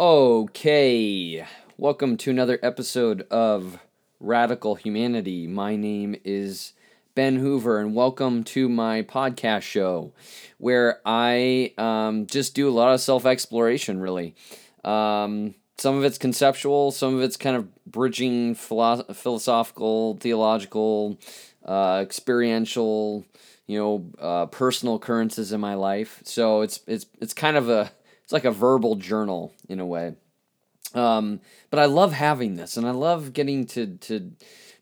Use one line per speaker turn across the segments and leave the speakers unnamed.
Okay, welcome to another episode of Radical Humanity. My name is Ben Hoover, and welcome to my podcast show where I um, just do a lot of self exploration, really. Um, some of it's conceptual, some of it's kind of bridging philo- philosophical, theological, uh, experiential, you know, uh, personal occurrences in my life. So it's it's it's kind of a it's like a verbal journal in a way. Um, but I love having this, and I love getting to to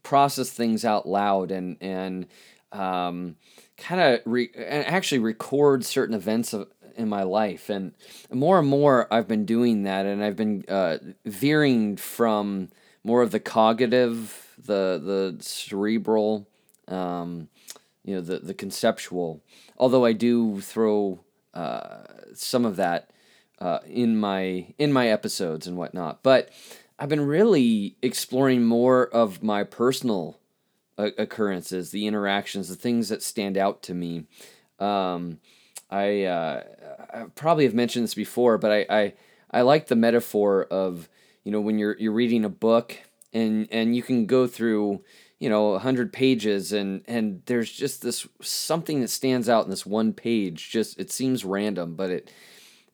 process things out loud and and um, kind of re- and actually record certain events of, in my life. And more and more, I've been doing that, and I've been uh, veering from more of the cognitive, the the cerebral, um, you know, the the conceptual. Although I do throw uh, some of that uh, in my in my episodes and whatnot. But I've been really exploring more of my personal uh, occurrences, the interactions, the things that stand out to me. Um, I, uh, I probably have mentioned this before, but I, I I like the metaphor of you know when you're you're reading a book and and you can go through you know a hundred pages and and there's just this something that stands out in this one page. Just it seems random, but it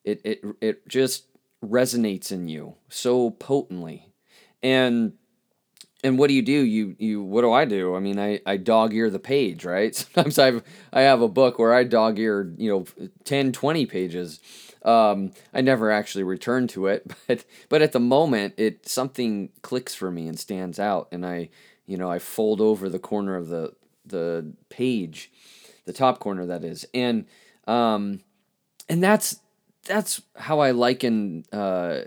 it it it just resonates in you so potently. And and what do you do? You you what do i do? I mean i i dog ear the page right? Sometimes i've i have a book where i dog ear you know 10 20 pages. Um, i never actually return to it but but at the moment it something clicks for me and stands out. And i you know i fold over the corner of the the page the top corner that is. And um and that's that's how I liken uh,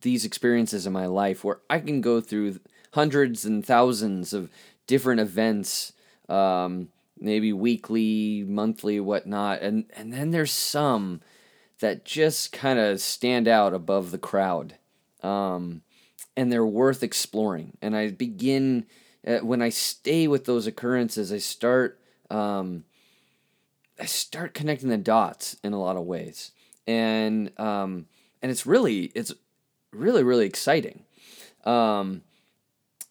these experiences in my life, where I can go through hundreds and thousands of different events, um, maybe weekly, monthly, whatnot, and and then there's some that just kind of stand out above the crowd, um, and they're worth exploring. And I begin uh, when I stay with those occurrences, I start. Um, I start connecting the dots in a lot of ways and um, and it's really it's really really exciting. Um,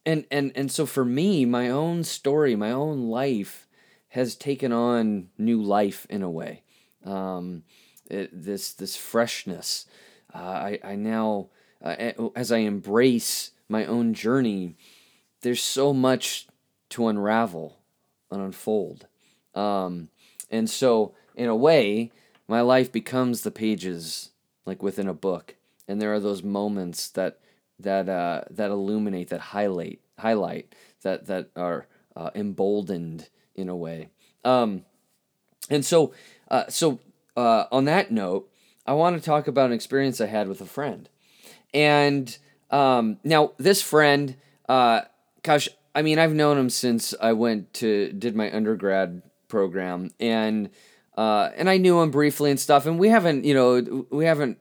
and and and so for me, my own story, my own life has taken on new life in a way. Um, it, this this freshness. Uh, I I now uh, as I embrace my own journey, there's so much to unravel and unfold. Um, and so in a way, my life becomes the pages like within a book. And there are those moments that that uh, that illuminate that highlight highlight that that are uh, emboldened in a way. Um, and so uh, so uh, on that note i want to talk about an experience i had with a friend. And um, now this friend uh, gosh i mean i've known him since i went to did my undergrad program. And uh, and I knew him briefly and stuff, and we haven't, you know, we haven't.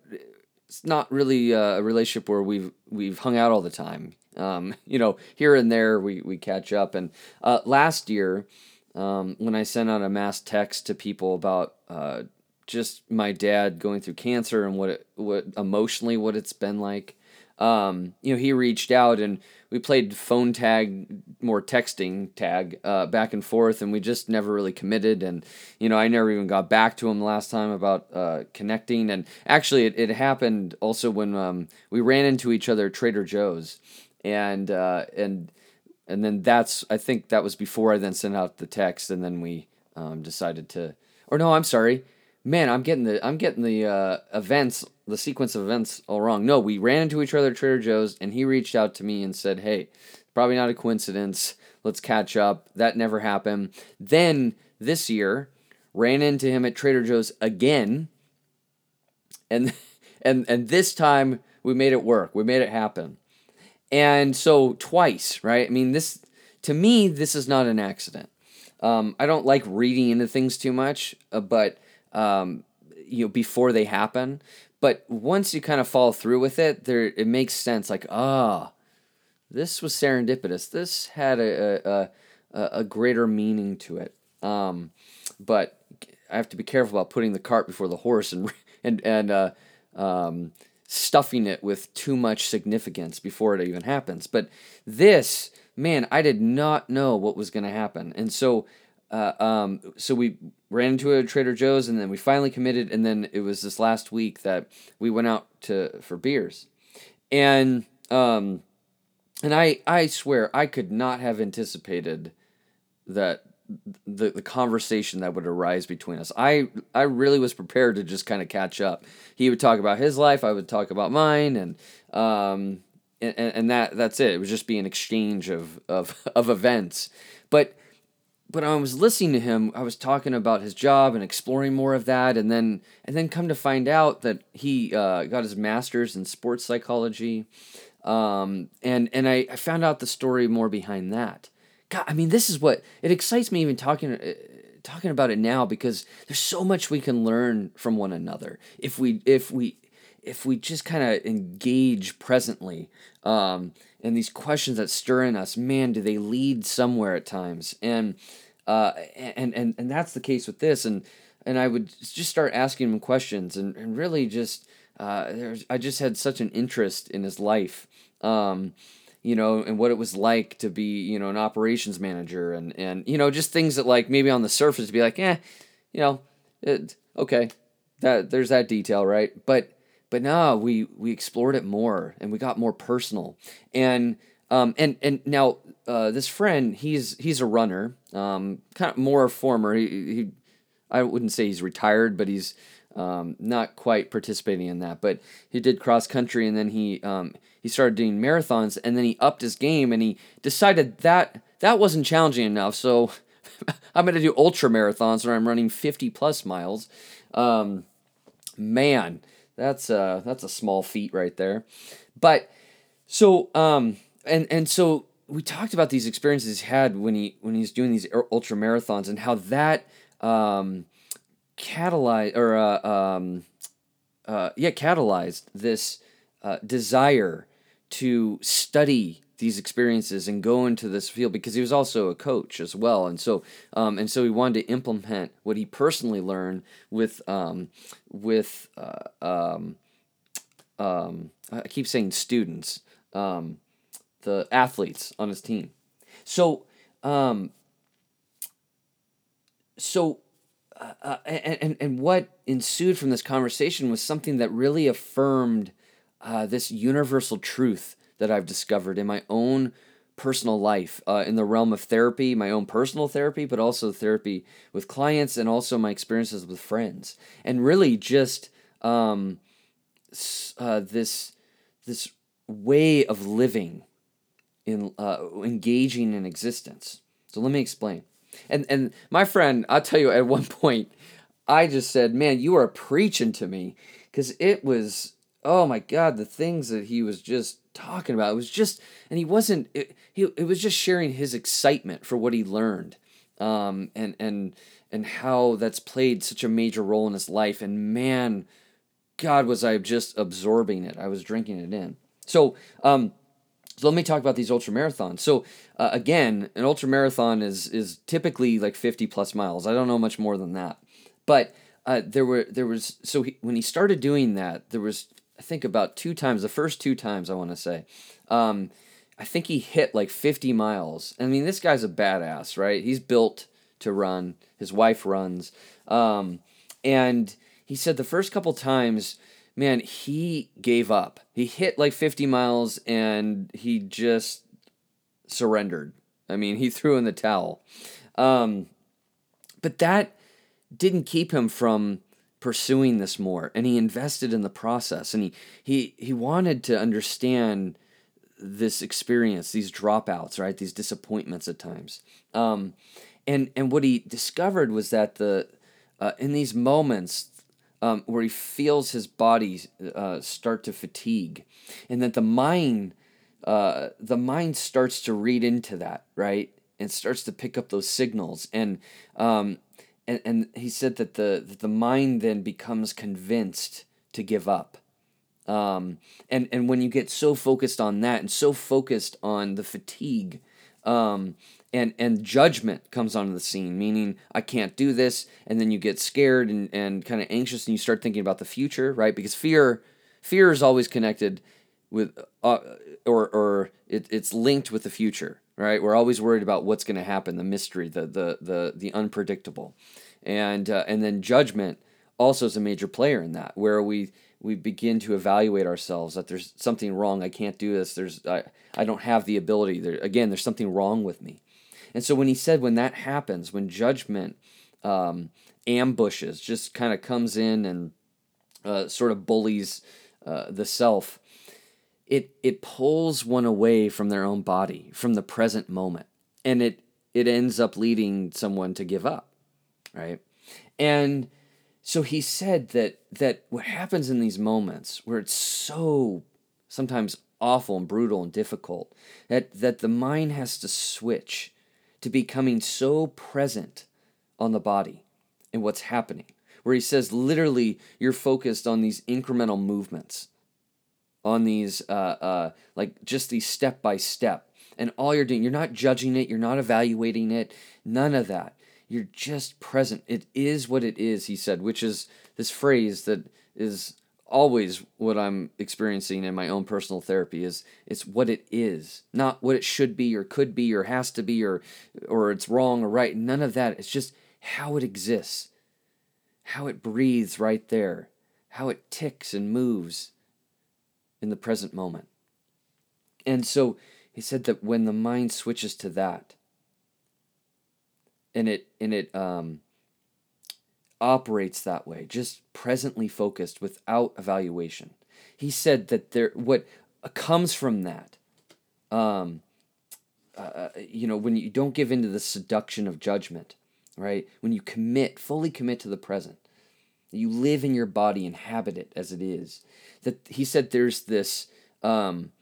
It's not really a relationship where we've we've hung out all the time. Um, you know, here and there we we catch up. And uh, last year, um, when I sent out a mass text to people about uh, just my dad going through cancer and what it, what emotionally what it's been like, um, you know, he reached out and we played phone tag, more texting tag, uh, back and forth, and we just never really committed. And you know, I never even got back to him last time about uh, connecting. And actually, it, it happened also when um, we ran into each other at Trader Joe's, and uh, and and then that's I think that was before I then sent out the text, and then we um, decided to. Or no, I'm sorry man, I'm getting the I'm getting the uh, events, the sequence of events all wrong. No, we ran into each other at Trader Joe's, and he reached out to me and said, "Hey, probably not a coincidence. Let's catch up." That never happened. Then this year, ran into him at Trader Joe's again, and and and this time we made it work. We made it happen. And so twice, right? I mean, this to me, this is not an accident. Um, I don't like reading into things too much, uh, but um, you know, before they happen. But once you kind of follow through with it, there it makes sense. Like, ah, oh, this was serendipitous. This had a a, a, a greater meaning to it. Um, but I have to be careful about putting the cart before the horse and and and uh, um, stuffing it with too much significance before it even happens. But this, man, I did not know what was going to happen. And so, uh, um, so we ran into a Trader Joe's and then we finally committed. And then it was this last week that we went out to, for beers. And, um, and I, I swear I could not have anticipated that the, the conversation that would arise between us. I I really was prepared to just kind of catch up. He would talk about his life, I would talk about mine, and um and, and that that's it. It was just be an exchange of of of events. But but I was listening to him. I was talking about his job and exploring more of that, and then and then come to find out that he uh, got his master's in sports psychology, um, and and I, I found out the story more behind that. God, I mean, this is what it excites me even talking uh, talking about it now because there's so much we can learn from one another if we if we if we just kind of engage presently um, and these questions that stir in us man do they lead somewhere at times and uh, and and and that's the case with this and and i would just start asking him questions and, and really just uh, there's i just had such an interest in his life um, you know, and what it was like to be, you know, an operations manager and, and, you know, just things that like maybe on the surface be like, eh, you know, it, okay, that there's that detail, right? But, but no, we, we explored it more and we got more personal and, um, and, and now, uh, this friend, he's, he's a runner, um, kind of more former, he, he, I wouldn't say he's retired, but he's, um, not quite participating in that, but he did cross country and then he um, he started doing marathons and then he upped his game and he decided that that wasn't challenging enough. So I'm going to do ultra marathons where I'm running 50 plus miles. Um, man, that's a, that's a small feat right there. But so um, and and so we talked about these experiences he had when he when he's doing these ultra marathons and how that um, catalyze or uh, um, uh, yeah catalyzed this uh, desire to study these experiences and go into this field because he was also a coach as well. And so um, and so he wanted to implement what he personally learned with um, with uh, um, um, I keep saying students um, the athletes on his team so um, so uh, uh, and, and, and what ensued from this conversation was something that really affirmed uh, this universal truth that I've discovered in my own personal life, uh, in the realm of therapy, my own personal therapy, but also therapy with clients and also my experiences with friends. And really just um, uh, this, this way of living in uh, engaging in existence. So let me explain. And and my friend, I'll tell you, at one point, I just said, "Man, you are preaching to me," because it was, oh my God, the things that he was just talking about. It was just, and he wasn't. It, he it was just sharing his excitement for what he learned, um, and and and how that's played such a major role in his life. And man, God, was I just absorbing it. I was drinking it in. So, um, so let me talk about these ultra marathons. So uh, again, an ultra marathon is is typically like 50 plus miles. I don't know much more than that. But uh, there were there was so he, when he started doing that, there was I think about two times, the first two times I want to say. Um, I think he hit like 50 miles. I mean, this guy's a badass, right? He's built to run. His wife runs. Um, and he said the first couple times man, he gave up. He hit like 50 miles and he just surrendered. I mean, he threw in the towel. Um, but that didn't keep him from pursuing this more and he invested in the process and he he he wanted to understand this experience these dropouts right these disappointments at times um, and and what he discovered was that the uh, in these moments um, where he feels his body uh, start to fatigue, and that the mind, uh, the mind starts to read into that, right, and starts to pick up those signals, and um, and and he said that the that the mind then becomes convinced to give up. Um, and and when you get so focused on that and so focused on the fatigue, um, and and judgment comes onto the scene meaning i can't do this and then you get scared and, and kind of anxious and you start thinking about the future right because fear fear is always connected with, uh, or or it, it's linked with the future, right? We're always worried about what's going to happen, the mystery, the the the the unpredictable, and uh, and then judgment also is a major player in that, where we we begin to evaluate ourselves that there's something wrong. I can't do this. There's I, I don't have the ability. There again, there's something wrong with me. And so when he said when that happens, when judgment um, ambushes, just kind of comes in and uh, sort of bullies uh, the self, it it pulls one away from their own body, from the present moment, and it it ends up leading someone to give up, right? And so he said that that what happens in these moments where it's so sometimes awful and brutal and difficult that that the mind has to switch to becoming so present on the body and what's happening where he says literally you're focused on these incremental movements on these uh, uh, like just these step by step and all you're doing you're not judging it you're not evaluating it none of that you're just present. It is what it is, he said, which is this phrase that is always what I'm experiencing in my own personal therapy is it's what it is, not what it should be or could be or has to be or or it's wrong or right. None of that. It's just how it exists. How it breathes right there. How it ticks and moves in the present moment. And so he said that when the mind switches to that, and it and it um, operates that way, just presently focused without evaluation. He said that there what comes from that, um, uh, uh, you know, when you don't give into the seduction of judgment, right? When you commit, fully commit to the present, you live in your body, inhabit it as it is. That he said there's this. Um,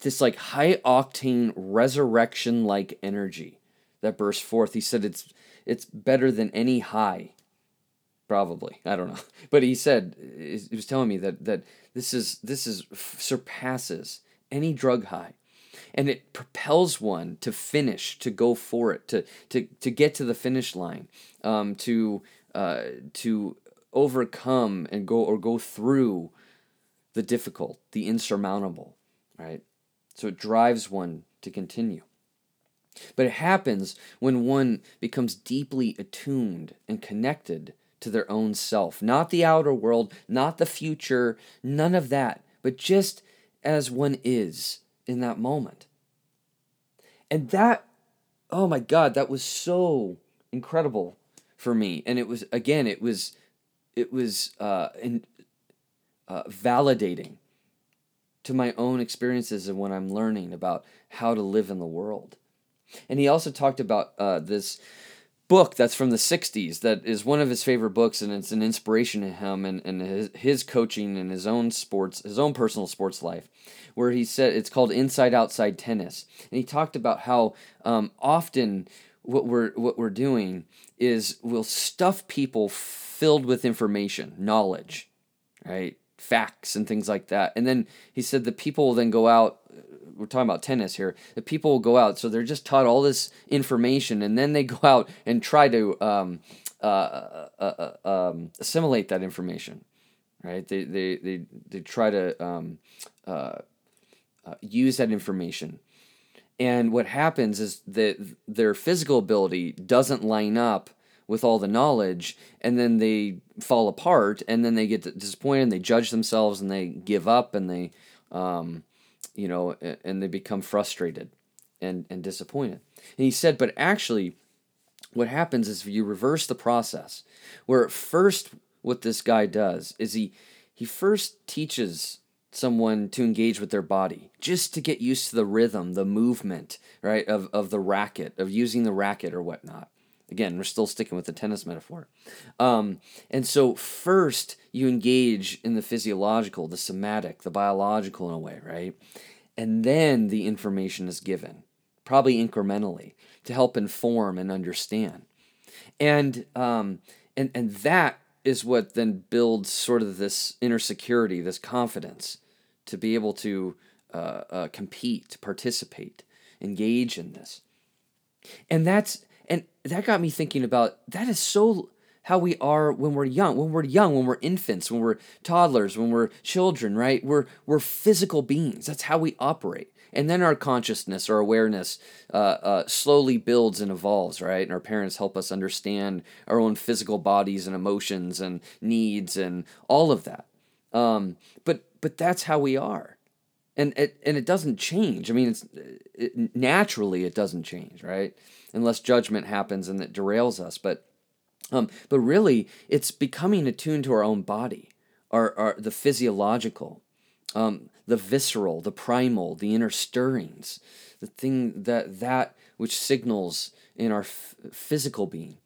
this like high octane resurrection like energy that bursts forth. He said it's it's better than any high. Probably, I don't know, but he said he was telling me that that this is this is surpasses any drug high, and it propels one to finish, to go for it, to to to get to the finish line, um, to uh, to overcome and go or go through the difficult, the insurmountable, right? So it drives one to continue. But it happens when one becomes deeply attuned and connected to their own self, not the outer world, not the future, none of that, but just as one is in that moment. And that, oh my God, that was so incredible for me. And it was, again, it was, it was uh, in, uh, validating to my own experiences and when I'm learning about how to live in the world. And he also talked about uh, this book that's from the 60s that is one of his favorite books and it's an inspiration to him and, and his, his coaching and his own sports his own personal sports life where he said it's called inside outside tennis. And he talked about how um, often what we're what we're doing is we'll stuff people filled with information knowledge right? Facts and things like that. And then he said the people will then go out we're talking about tennis here. The people will go out, so they're just taught all this information, and then they go out and try to um, uh, uh, uh, uh um, assimilate that information, right? They they they, they try to um, uh, uh, use that information, and what happens is that their physical ability doesn't line up with all the knowledge and then they fall apart and then they get disappointed and they judge themselves and they give up and they um, you know, and they become frustrated and, and disappointed. And he said, but actually, what happens is if you reverse the process, where at first what this guy does is he he first teaches someone to engage with their body just to get used to the rhythm, the movement, right, of, of the racket, of using the racket or whatnot. Again, we're still sticking with the tennis metaphor. Um, and so, first, you engage in the physiological, the somatic, the biological in a way, right? And then the information is given, probably incrementally, to help inform and understand. And, um, and, and that is what then builds sort of this inner security, this confidence to be able to uh, uh, compete, participate, engage in this. And that's and that got me thinking about that is so how we are when we're young. When we're young, when we're infants, when we're toddlers, when we're children, right? We're we're physical beings. That's how we operate. And then our consciousness, our awareness, uh, uh, slowly builds and evolves, right? And our parents help us understand our own physical bodies and emotions and needs and all of that. Um, but but that's how we are, and it and it doesn't change. I mean, it's it, naturally it doesn't change, right? Unless judgment happens and it derails us. But um, but really, it's becoming attuned to our own body, our, our the physiological, um, the visceral, the primal, the inner stirrings, the thing that that which signals in our f- physical being,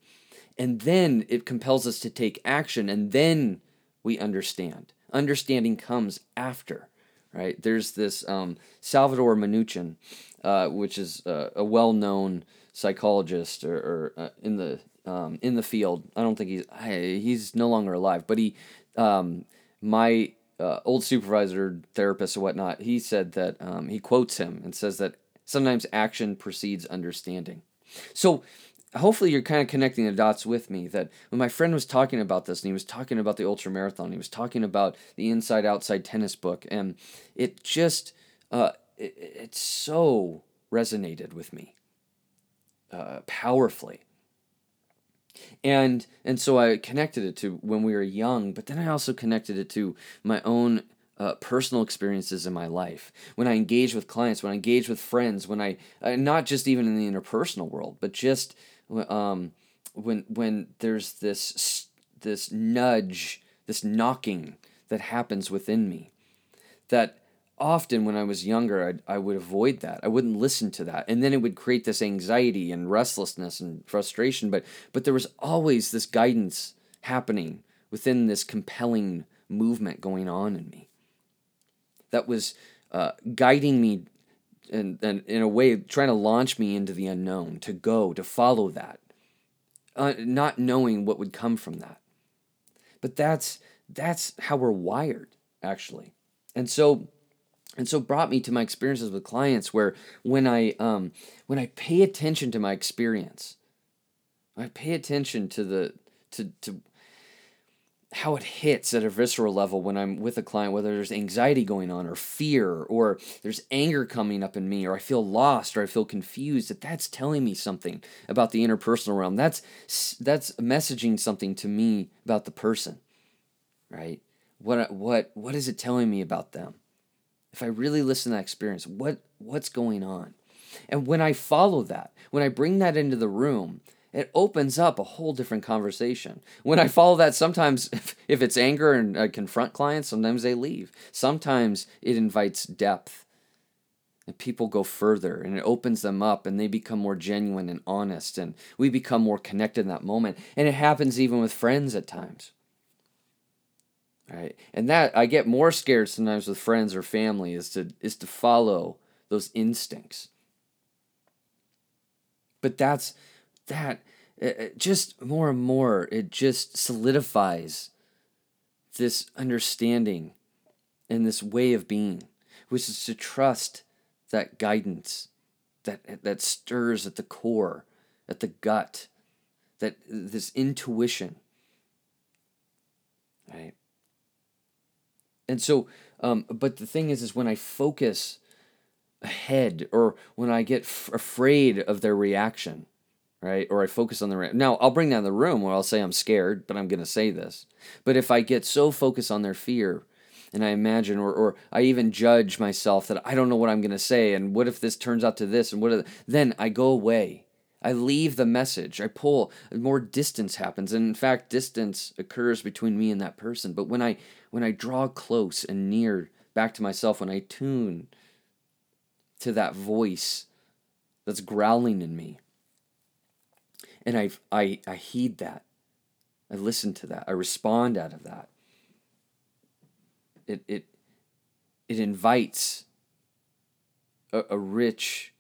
and then it compels us to take action, and then we understand. Understanding comes after, right? There's this um, Salvador Minuchin, uh, which is uh, a well-known psychologist or, or uh, in the um, in the field. I don't think he's he's no longer alive, but he um, my uh, old supervisor, therapist, or whatnot. He said that um, he quotes him and says that sometimes action precedes understanding. So hopefully you're kind of connecting the dots with me that when my friend was talking about this and he was talking about the ultra marathon he was talking about the inside outside tennis book and it just uh, it, it so resonated with me uh, powerfully and and so i connected it to when we were young but then i also connected it to my own uh, personal experiences in my life, when I engage with clients, when I engage with friends, when I uh, not just even in the interpersonal world, but just um, when when there's this this nudge, this knocking that happens within me, that often when I was younger, I'd, I would avoid that. I wouldn't listen to that, and then it would create this anxiety and restlessness and frustration. But but there was always this guidance happening within this compelling movement going on in me that was uh, guiding me and, and in a way trying to launch me into the unknown to go to follow that uh, not knowing what would come from that but that's that's how we're wired actually and so and so brought me to my experiences with clients where when i um, when i pay attention to my experience i pay attention to the to to how it hits at a visceral level when I'm with a client, whether there's anxiety going on or fear or there's anger coming up in me or I feel lost or I feel confused, that that's telling me something about the interpersonal realm. That's that's messaging something to me about the person. Right? What what what is it telling me about them? If I really listen to that experience, what what's going on? And when I follow that, when I bring that into the room, it opens up a whole different conversation. When I follow that, sometimes if, if it's anger and I confront clients, sometimes they leave. Sometimes it invites depth and people go further and it opens them up and they become more genuine and honest and we become more connected in that moment. And it happens even with friends at times. Right? And that I get more scared sometimes with friends or family is to is to follow those instincts. But that's that it just more and more it just solidifies this understanding and this way of being which is to trust that guidance that that stirs at the core at the gut that this intuition right and so um, but the thing is is when i focus ahead or when i get f- afraid of their reaction right? Or I focus on the now I'll bring down the room where I'll say I'm scared, but I'm going to say this. But if I get so focused on their fear, and I imagine, or or I even judge myself that I don't know what I'm going to say, and what if this turns out to this, and what if, then I go away. I leave the message. I pull. More distance happens, and in fact, distance occurs between me and that person. But when I when I draw close and near back to myself, when I tune to that voice that's growling in me, and I, I, I heed that. I listen to that. I respond out of that. It, it, it invites a, a rich,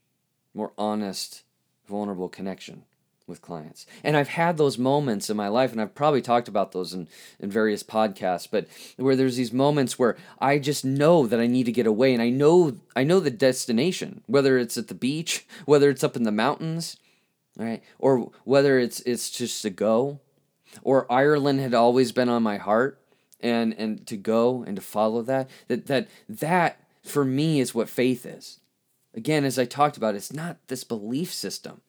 more honest, vulnerable connection with clients. And I've had those moments in my life, and I've probably talked about those in, in various podcasts, but where there's these moments where I just know that I need to get away and I know I know the destination, whether it's at the beach, whether it's up in the mountains, right? Or whether it's it's just to go. or Ireland had always been on my heart and and to go and to follow that that that that for me is what faith is. Again, as I talked about, it's not this belief system.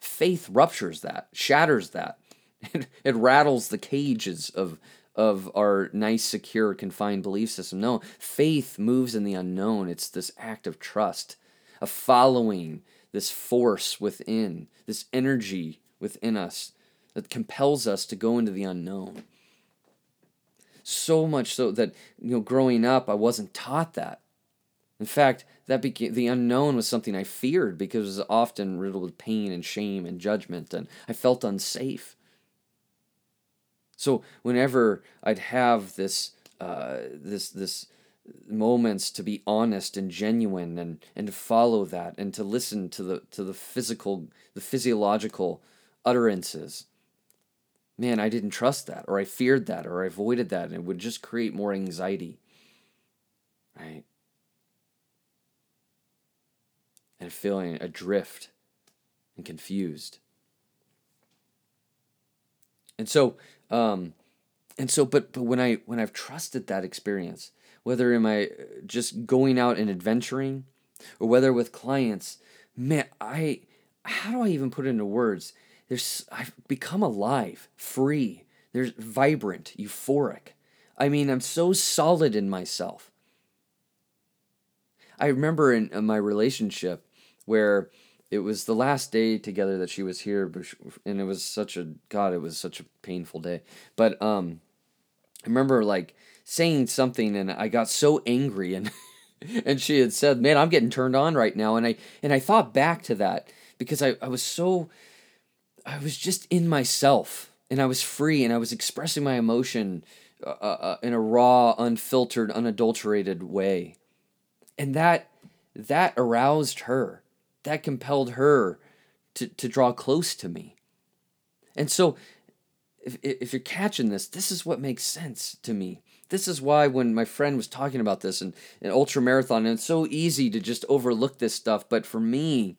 Faith ruptures that, shatters that. It, it rattles the cages of of our nice, secure, confined belief system. No, faith moves in the unknown. It's this act of trust, of following this force within, this energy within us that compels us to go into the unknown. So much so that you know, growing up, I wasn't taught that. In fact, that the unknown was something I feared because it was often riddled with pain and shame and judgment, and I felt unsafe. So whenever I'd have this uh, this this moments to be honest and genuine and and to follow that and to listen to the to the physical the physiological utterances man i didn't trust that or i feared that or i avoided that and it would just create more anxiety right and feeling adrift and confused and so um and so but but when i when i've trusted that experience whether am I uh, just going out and adventuring or whether with clients, man, I how do I even put it into words? There's I've become alive, free. There's vibrant, euphoric. I mean, I'm so solid in myself. I remember in, in my relationship where it was the last day together that she was here and it was such a god it was such a painful day but um i remember like saying something and I got so angry and and she had said, "Man, I'm getting turned on right now." And I and I thought back to that because I, I was so I was just in myself and I was free and I was expressing my emotion uh, uh, uh in a raw, unfiltered, unadulterated way. And that that aroused her. That compelled her to, to draw close to me. And so if, if you're catching this, this is what makes sense to me this is why when my friend was talking about this and an ultra marathon, and it's so easy to just overlook this stuff, but for me,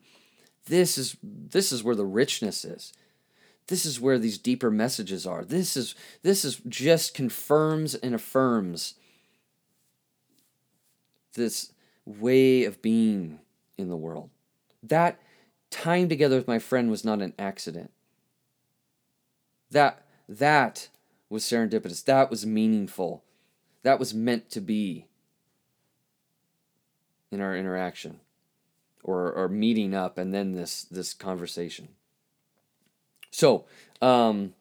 this is this is where the richness is. This is where these deeper messages are. This is this is just confirms and affirms this way of being in the world. That time together with my friend was not an accident. That that was serendipitous. That was meaningful that was meant to be in our interaction or, or meeting up and then this this conversation so um,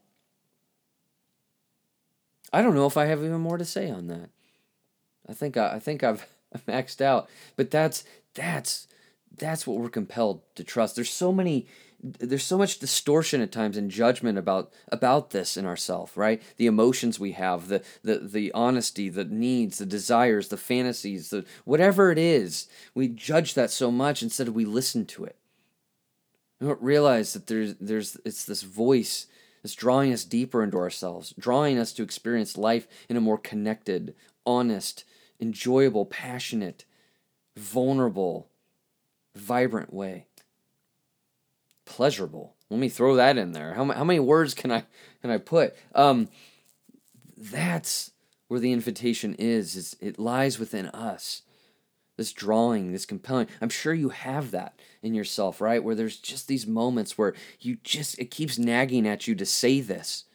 i don't know if i have even more to say on that i think i, I think i've maxed out but that's that's that's what we're compelled to trust. There's so many there's so much distortion at times and judgment about about this in ourselves right? The emotions we have the, the the honesty the needs the desires the fantasies the whatever it is we judge that so much instead of we listen to it. We don't realize that there's there's it's this voice that's drawing us deeper into ourselves drawing us to experience life in a more connected honest enjoyable passionate vulnerable vibrant way pleasurable. Let me throw that in there. How, how many words can I can I put? Um, that's where the invitation is. Is it lies within us. This drawing, this compelling. I'm sure you have that in yourself, right? Where there's just these moments where you just it keeps nagging at you to say this,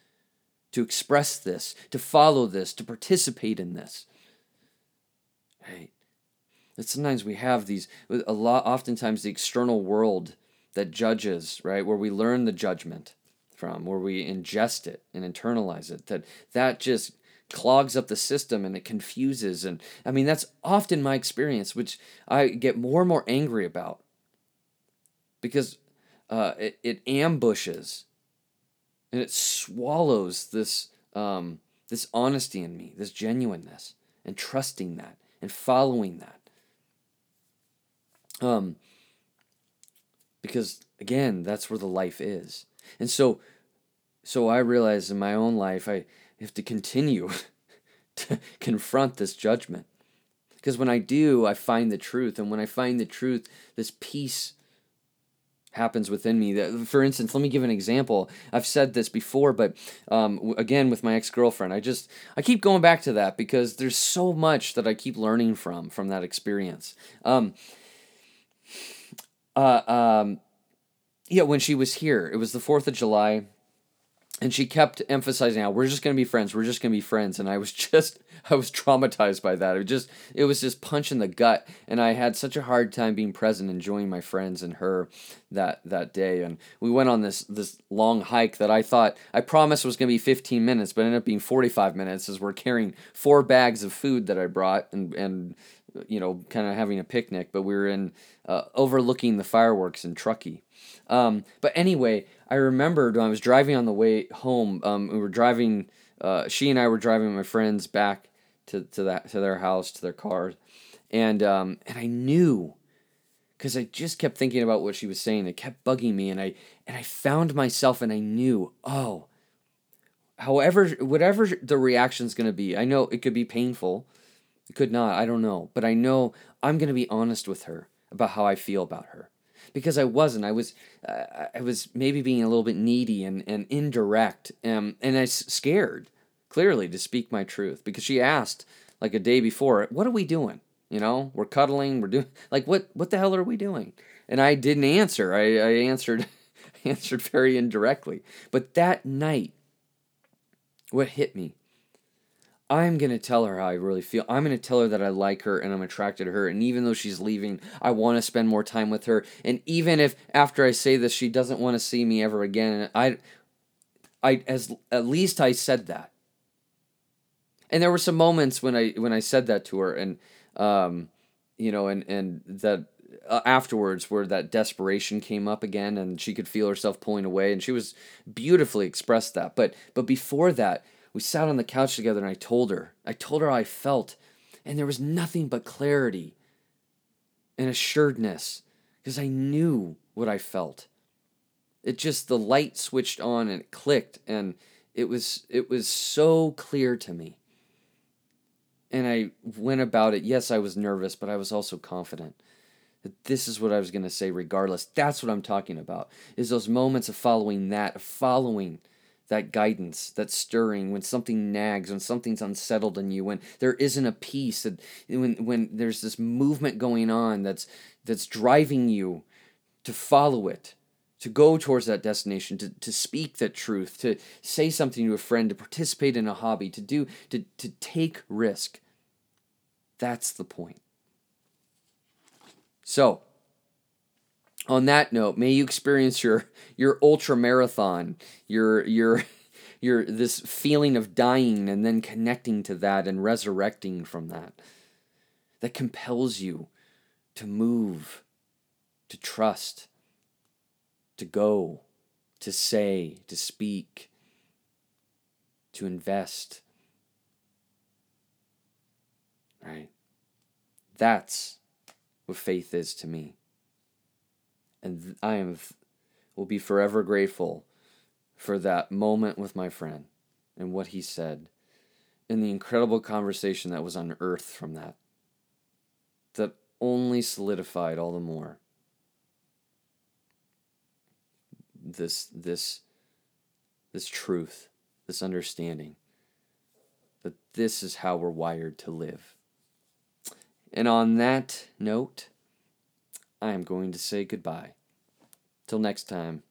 to express this, to follow this, to participate in this. Right? That sometimes we have these a lot oftentimes the external world that judges, right? Where we learn the judgment from, where we ingest it and internalize it. That that just clogs up the system and it confuses and I mean that's often my experience, which I get more and more angry about because uh, it, it ambushes and it swallows this um, this honesty in me, this genuineness, and trusting that and following that. Um, because again that's where the life is and so so i realize in my own life i have to continue to confront this judgment because when i do i find the truth and when i find the truth this peace happens within me. For instance, let me give an example. I've said this before, but um, again with my ex girlfriend, I just I keep going back to that because there's so much that I keep learning from from that experience. Um, uh, um, yeah, when she was here, it was the Fourth of July and she kept emphasizing how we're just going to be friends we're just going to be friends and i was just i was traumatized by that. It just it was just punch in the gut and i had such a hard time being present enjoying my friends and her that that day and we went on this this long hike that i thought i promised was going to be 15 minutes but ended up being 45 minutes as we're carrying four bags of food that i brought and and you know kind of having a picnic but we were in uh, overlooking the fireworks in truckee um, but anyway I remembered when I was driving on the way home. Um, we were driving. Uh, she and I were driving my friends back to to that to their house to their car, and um, and I knew because I just kept thinking about what she was saying. It kept bugging me, and I and I found myself, and I knew, oh, however, whatever the reaction's gonna be, I know it could be painful, could not, I don't know, but I know I'm gonna be honest with her about how I feel about her because I wasn't. I was uh, I was maybe being a little bit needy and, and indirect, um, and I was scared clearly to speak my truth because she asked like a day before, "What are we doing?" You know, we're cuddling. We're doing like what? What the hell are we doing? And I didn't answer. I, I answered answered very indirectly. But that night, what hit me I'm going to tell her how I really feel. I'm going to tell her that I like her and I'm attracted to her. And even though she's leaving, I want to spend more time with her. And even if after I say this, she doesn't want to see me ever again, I, I as at least I said that. And there were some moments when I when I said that to her, and um, you know, and and that uh, afterwards where that desperation came up again, and she could feel herself pulling away, and she was beautifully expressed that. But but before that we sat on the couch together and I told her. I told her how I felt. And there was nothing but clarity and assuredness because I knew what I felt. It just the light switched on and it clicked and it was it was so clear to me. And I went about it. Yes, I was nervous, but I was also confident that this is what I was going to say regardless. That's what I'm talking about. Is those moments of following that, of following that guidance, that stirring, when something nags, when something's unsettled in you, when there isn't a peace, that when when there's this movement going on that's that's driving you to follow it, to go towards that destination, to, to speak that truth, to say something to a friend, to participate in a hobby, to do to, to take risk. That's the point. So on that note, may you experience your your ultra marathon, your your your this feeling of dying and then connecting to that and resurrecting from that. That compels you to move, to trust, to go, to say, to speak, to invest. Right? That's what faith is to me and I am will be forever grateful for that moment with my friend and what he said and the incredible conversation that was unearthed from that that only solidified all the more this this this truth this understanding that this is how we're wired to live. And on that note I am going to say goodbye. Till next time.